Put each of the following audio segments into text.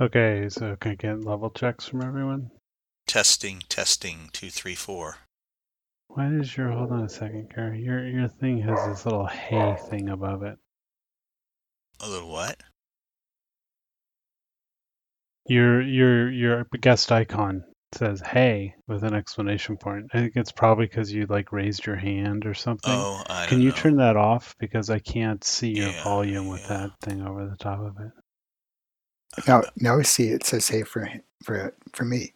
Okay, so can I get level checks from everyone? Testing, testing, two, three, four. Why does your hold on a second, Gary? Your your thing has this little hey thing above it. A little what? Your your your guest icon says hey with an exclamation point. I think it's probably because you like raised your hand or something. Oh, I don't Can you know. turn that off? Because I can't see your Yeah, volume with yeah. that thing over the top of it. Now, now I see it says hey for for for me.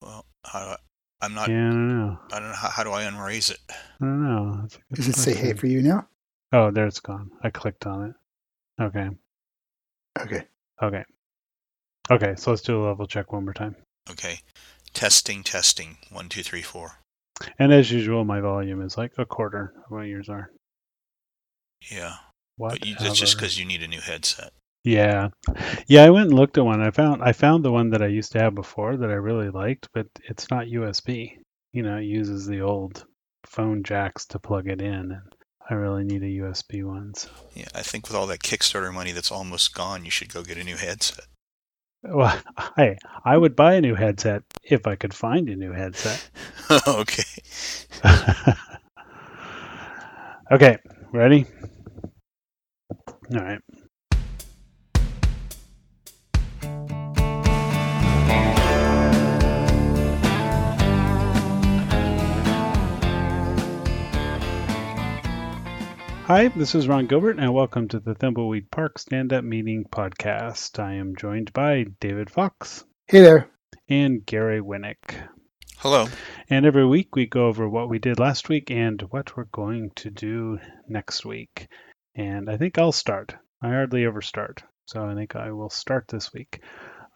Well, how do I, I'm not. Yeah, I don't know. I don't know how, how do I unraise it. I don't know. That's a Does it say hey for you now? Oh, there it's gone. I clicked on it. Okay. Okay. Okay. Okay, so let's do a level check one more time. Okay. Testing, testing, one, two, three, four. And as usual, my volume is like a quarter of what yours are. Yeah, What? but you, that's just because you need a new headset. Yeah, yeah. I went and looked at one. I found I found the one that I used to have before that I really liked, but it's not USB. You know, it uses the old phone jacks to plug it in, and I really need a USB one. So. Yeah, I think with all that Kickstarter money that's almost gone, you should go get a new headset. Well, I I would buy a new headset if I could find a new headset. okay. okay, ready? All right. Hi, this is Ron Gilbert, and welcome to the Thimbleweed Park Stand Up Meeting Podcast. I am joined by David Fox Hey there. and Gary Winnick. Hello. And every week we go over what we did last week and what we're going to do next week. And I think I'll start. I hardly ever start. So I think I will start this week.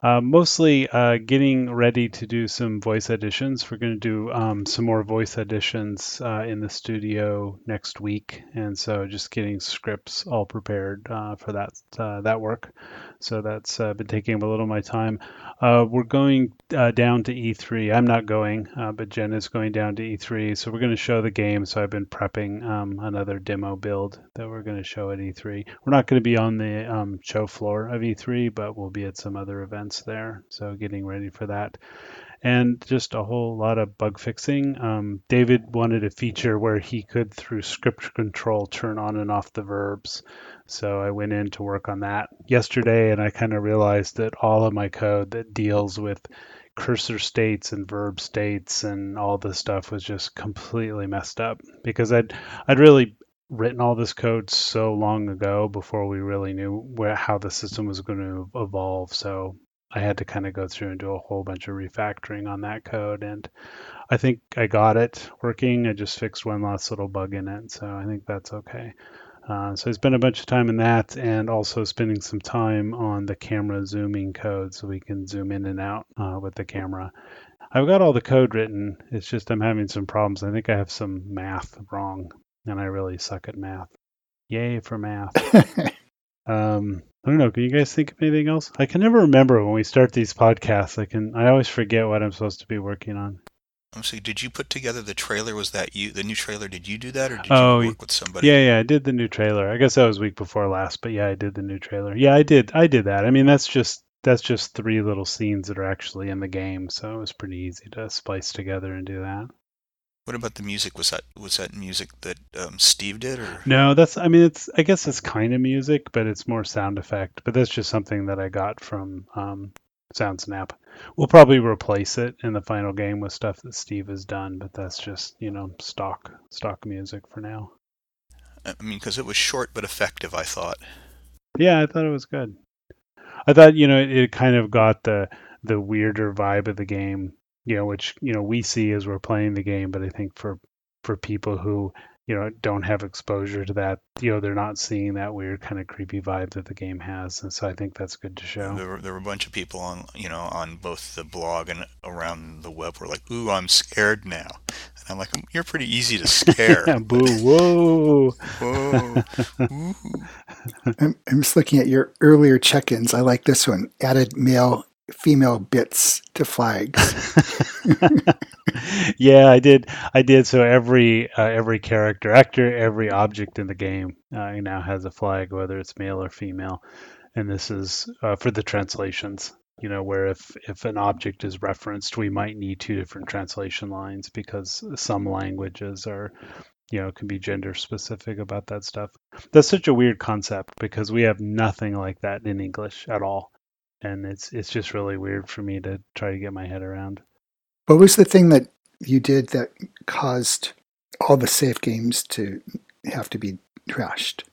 Uh, mostly uh, getting ready to do some voice editions. We're going to do um, some more voice editions uh, in the studio next week, and so just getting scripts all prepared uh, for that uh, that work. So that's been taking a little of my time. We're going down to E3. I'm not going, but Jen is going down to E3. So we're going to show the game. So I've been prepping um, another demo build that we're going to show at E3. We're not going to be on the um, show floor of E3, but we'll be at some other events there. So getting ready for that. And just a whole lot of bug fixing. Um, David wanted a feature where he could, through script control, turn on and off the verbs. So I went in to work on that yesterday, and I kind of realized that all of my code that deals with cursor states and verb states and all this stuff was just completely messed up because I'd I'd really written all this code so long ago before we really knew where how the system was going to evolve. So I had to kind of go through and do a whole bunch of refactoring on that code, and I think I got it working. I just fixed one last little bug in it, so I think that's okay. Uh, so I spent a bunch of time in that and also spending some time on the camera zooming code so we can zoom in and out uh, with the camera. I've got all the code written. It's just I'm having some problems. I think I have some math wrong, and I really suck at math. Yay for math. Um, I don't know. Can you guys think of anything else? I can never remember when we start these podcasts. I can. I always forget what I'm supposed to be working on. I'm saying, did you put together the trailer? Was that you? The new trailer? Did you do that, or did Oh, you work with somebody? Yeah, yeah. I did the new trailer. I guess that was week before last, but yeah, I did the new trailer. Yeah, I did. I did that. I mean, that's just that's just three little scenes that are actually in the game, so it was pretty easy to splice together and do that. What about the music? Was that was that music that um, Steve did, or No, that's. I mean, it's. I guess it's kind of music, but it's more sound effect. But that's just something that I got from um, SoundSnap. We'll probably replace it in the final game with stuff that Steve has done, but that's just you know stock stock music for now. I mean, because it was short but effective. I thought. Yeah, I thought it was good. I thought you know it, it kind of got the the weirder vibe of the game, you know, which you know we see as we're playing the game, but I think for for people who you know don't have exposure to that, you know, they're not seeing that weird kind of creepy vibe that the game has, and so I think that's good to show. There were, there were a bunch of people on, you know, on both the blog and around the web were like, "Ooh, I'm scared now," and I'm like, mm, "You're pretty easy to scare." Boo! Whoa! Whoa! I'm, I'm just looking at your earlier check-ins. I like this one. Added male, female bits to flags. yeah, I did. I did. So every uh, every character, actor, every object in the game uh, now has a flag, whether it's male or female. And this is uh, for the translations. you know, where if, if an object is referenced, we might need two different translation lines because some languages are, you know, can be gender specific about that stuff. That's such a weird concept because we have nothing like that in English at all. And it's it's just really weird for me to try to get my head around. What was the thing that you did that caused all the safe games to have to be trashed?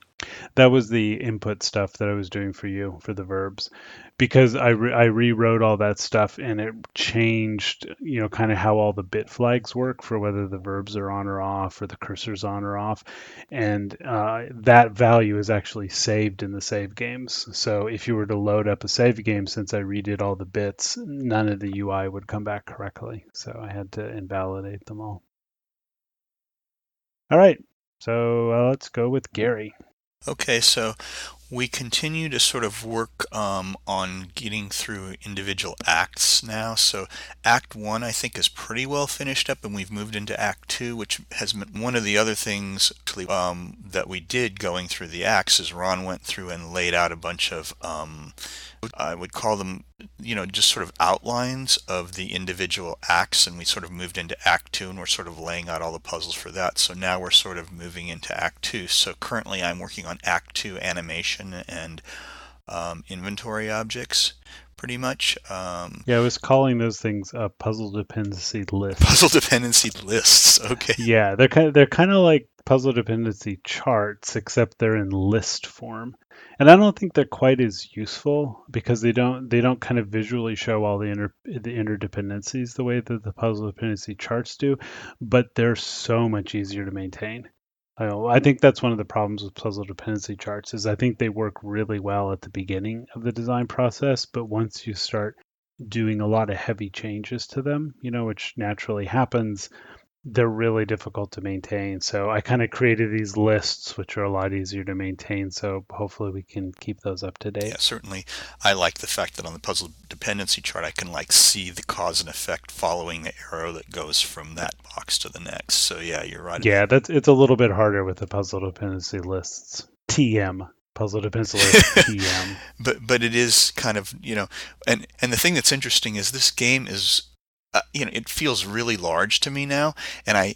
That was the input stuff that I was doing for you for the verbs, because I re- I rewrote all that stuff and it changed, you know, kind of how all the bit flags work for whether the verbs are on or off or the cursor's on or off, and uh, that value is actually saved in the save games. So if you were to load up a save game, since I redid all the bits, none of the UI would come back correctly. So I had to invalidate them all. All right, so uh, let's go with Gary. Okay, so we continue to sort of work um, on getting through individual acts now. So Act 1, I think, is pretty well finished up, and we've moved into Act 2, which has been one of the other things um, that we did going through the acts is Ron went through and laid out a bunch of um, I would call them, you know, just sort of outlines of the individual acts, and we sort of moved into Act Two, and we're sort of laying out all the puzzles for that. So now we're sort of moving into Act Two. So currently, I'm working on Act Two animation and um, inventory objects, pretty much. Um, yeah, I was calling those things uh, puzzle dependency lists. Puzzle dependency lists. Okay. Yeah, they're kind of, they're kind of like puzzle dependency charts, except they're in list form and I don't think they're quite as useful because they don't they don't kind of visually show all the inter, the interdependencies the way that the puzzle dependency charts do, but they're so much easier to maintain. I, I think that's one of the problems with puzzle dependency charts is I think they work really well at the beginning of the design process, but once you start doing a lot of heavy changes to them, you know, which naturally happens, they're really difficult to maintain. So I kind of created these lists, which are a lot easier to maintain. So hopefully we can keep those up to date. Yeah, certainly. I like the fact that on the puzzle dependency chart, I can like see the cause and effect following the arrow that goes from that box to the next. So yeah, you're right. Yeah, that's it's a little bit harder with the puzzle dependency lists. TM puzzle dependency list TM. but but it is kind of you know, and and the thing that's interesting is this game is uh, you know, it feels really large to me now, and I,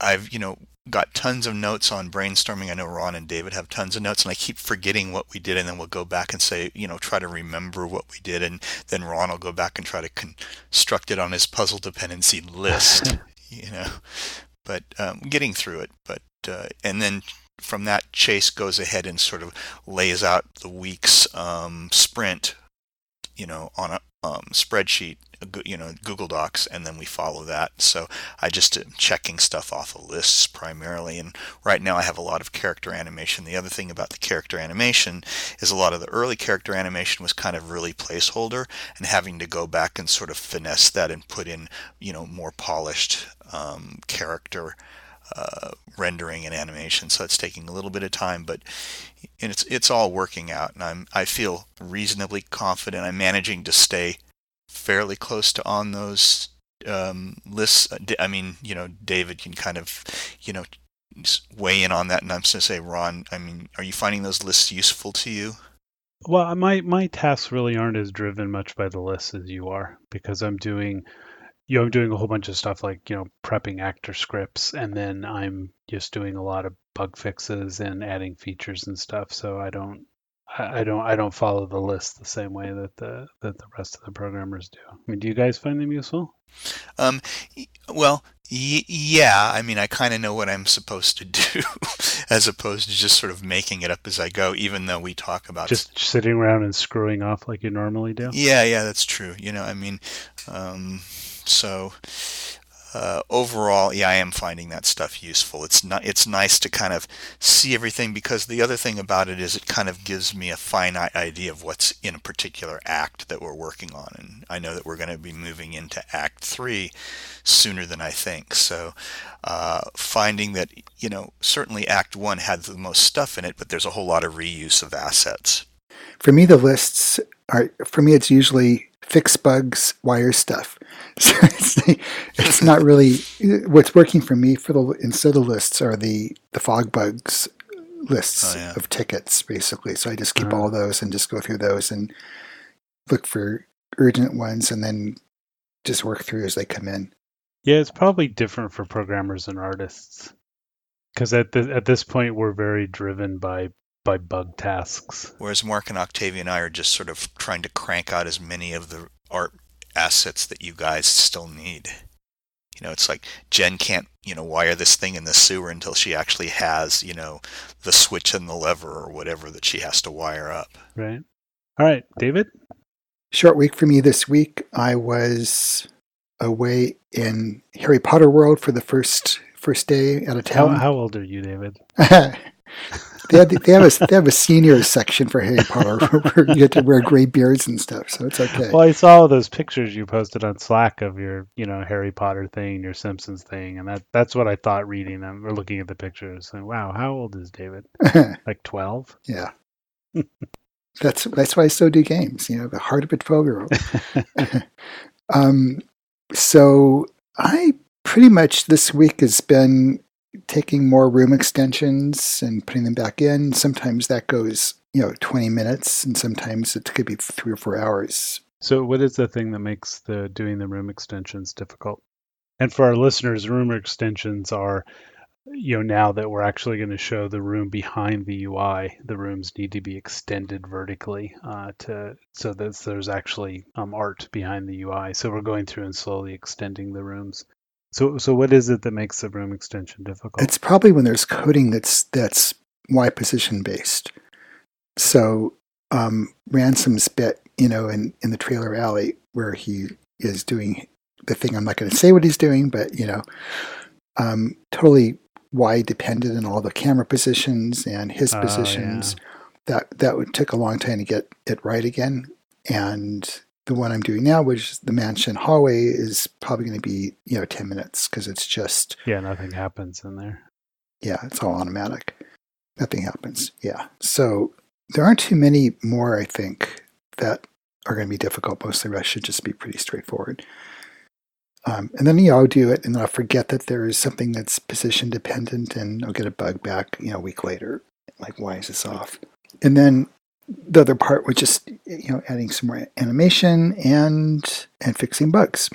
I've you know got tons of notes on brainstorming. I know Ron and David have tons of notes, and I keep forgetting what we did, and then we'll go back and say, you know, try to remember what we did, and then Ron will go back and try to construct it on his puzzle dependency list, you know. But um, getting through it, but uh, and then from that, Chase goes ahead and sort of lays out the week's um, sprint, you know, on a um, spreadsheet you know Google Docs, and then we follow that. So I just am checking stuff off of lists primarily. And right now I have a lot of character animation. The other thing about the character animation is a lot of the early character animation was kind of really placeholder, and having to go back and sort of finesse that and put in you know more polished um, character. Uh, rendering and animation, so it's taking a little bit of time, but it's it's all working out, and I'm I feel reasonably confident. I'm managing to stay fairly close to on those um, lists. Uh, I mean, you know, David can kind of, you know, weigh in on that. And I'm going to say, Ron, I mean, are you finding those lists useful to you? Well, my my tasks really aren't as driven much by the lists as you are because I'm doing, you know, I'm doing a whole bunch of stuff like you know prepping actor scripts, and then I'm just doing a lot of bug fixes and adding features and stuff. So I don't I don't I don't follow the list the same way that the that the rest of the programmers do. I mean, do you guys find them useful? Um, well, y- yeah. I mean, I kind of know what I'm supposed to do, as opposed to just sort of making it up as I go. Even though we talk about just sitting around and screwing off like you normally do. Yeah, yeah, that's true. You know, I mean, um, so uh, overall, yeah, I am finding that stuff useful. It's not. It's nice to kind of see everything because the other thing about it is it kind of gives me a finite idea of what's in a particular act that we're working on, and I know that we're going to be moving into Act Three sooner than I think. So, uh, finding that you know certainly Act One had the most stuff in it, but there's a whole lot of reuse of assets. For me, the lists are. For me, it's usually fix bugs, wire stuff. So it's, it's not really what's working for me for the instead of lists are the the FogBugz lists oh, yeah. of tickets basically. So I just keep uh-huh. all those and just go through those and look for urgent ones and then just work through as they come in. Yeah, it's probably different for programmers and artists because at the, at this point we're very driven by by bug tasks. Whereas Mark and Octavia and I are just sort of trying to crank out as many of the art assets that you guys still need. You know, it's like Jen can't, you know, wire this thing in the sewer until she actually has, you know, the switch and the lever or whatever that she has to wire up. Right. All right, David. Short week for me this week. I was away in Harry Potter World for the first first day out of How, town. how old are you, David? they, have, they have a they have a senior section for Harry Potter where you get to wear gray beards and stuff, so it's okay. Well, I saw those pictures you posted on Slack of your, you know, Harry Potter thing, your Simpsons thing, and that that's what I thought reading them or looking at the pictures. And wow, how old is David? Like twelve? yeah, that's that's why I still do games. You know, the heart of a twelve year old. Um, so I pretty much this week has been taking more room extensions and putting them back in. Sometimes that goes, you know, 20 minutes and sometimes it could be three or four hours. So, what is the thing that makes the doing the room extensions difficult? And for our listeners, room extensions are, you know, now that we're actually going to show the room behind the UI, the rooms need to be extended vertically uh, to so that there's actually um, art behind the UI. So we're going through and slowly extending the rooms. So, so what is it that makes the room extension difficult? It's probably when there's coding that's that's Y position based. So um, Ransome's bit, you know, in, in the trailer alley where he is doing the thing. I'm not going to say what he's doing, but you know, um, totally Y dependent in all the camera positions and his Oh, positions. That that would took a long time to get it right again. And the one I'm doing now, which is the mansion hallway, is probably going to be you know 10 minutes because it's just yeah, nothing happens in there. yeah, it's all automatic. Nothing happens. Yeah. So there aren't too many more, I think, that are going to be difficult. Most of the rest should just be pretty straightforward. Um, and then, you know, I'll do it and then I'll forget that there is something that's position dependent and I'll get a bug back, you know, a week later. Like, why is this off? And then the other part was just, you know, adding some more animation and and fixing bugs.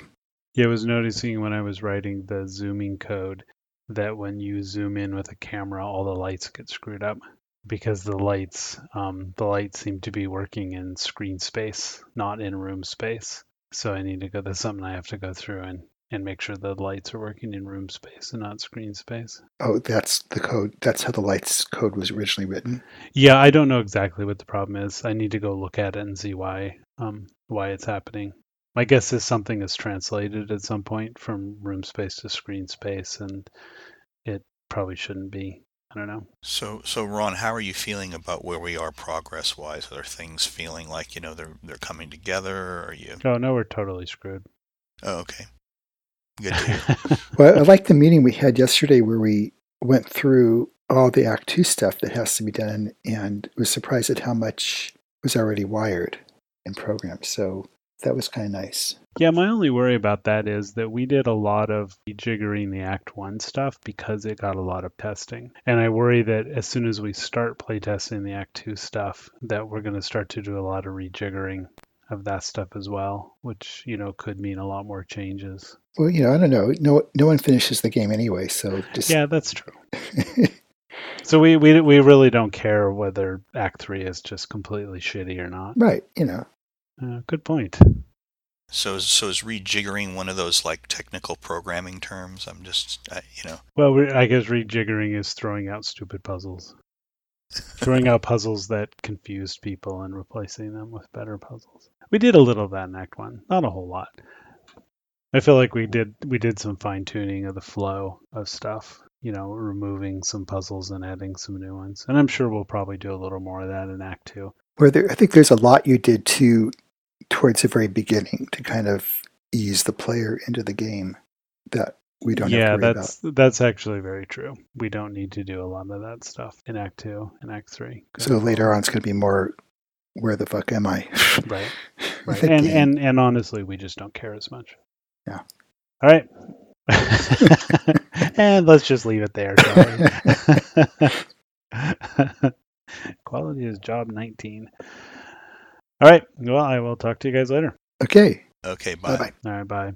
Yeah, I was noticing when I was writing the zooming code that when you zoom in with a camera, all the lights get screwed up because the lights, um, the lights seem to be working in screen space, not in room space. So I need to go. That's something I have to go through and and make sure the lights are working in room space and not screen space. Oh, that's the code. That's how the lights code was originally written. Yeah, I don't know exactly what the problem is. I need to go look at it and see why um why it's happening. My guess is something is translated at some point from room space to screen space and it probably shouldn't be. I don't know. So, so Ron, how are you feeling about where we are progress-wise? Are things feeling like you know they're they're coming together? Are you? Oh no, we're totally screwed. Oh, okay. Good to. Well, I like the meeting we had yesterday where we went through all the Act Two stuff that has to be done, and was surprised at how much was already wired and programmed. So that was kind of nice. yeah, my only worry about that is that we did a lot of rejiggering the Act 1 stuff because it got a lot of testing. And I worry that as soon as we start playtesting the Act 2 stuff, that we're going to start to do a lot of rejiggering of that stuff as well, which, you know, could mean a lot more changes. Well, you know, I don't know. No, no one finishes the game anyway, so just Yeah, that's true. So we, we we really don't care whether Act 3 is just completely shitty or not. right. You know, Uh, good point. So, is- so is rejiggering one of those like technical programming terms? I'm just, uh, you know, Well, I guess rejiggering is throwing out stupid puzzles. throwing out puzzles that confused people and replacing them with better puzzles. We did a little of that in Act One, not a whole lot. I feel like we did we did some fine tuning of the flow of stuff. You know, removing some puzzles and adding some new ones. And I'm sure we'll probably do a little more of that in Act Two. where there, I think there's a lot you did too towards the very beginning to kind of ease the player into the game that we don't yeah, have to worry that's that's actually very true. We don't need to do a lot of that stuff in Act Two and Act Three. about. So later on, it's going to be more. Where the fuck am I? Right. Right. And, game. and and honestly, we just don't care as much. Yeah. All right. and let's just leave it there. Quality is job 19. All right. Well, I will talk to you guys later. Okay. Okay, bye. Bye bye. All right, bye.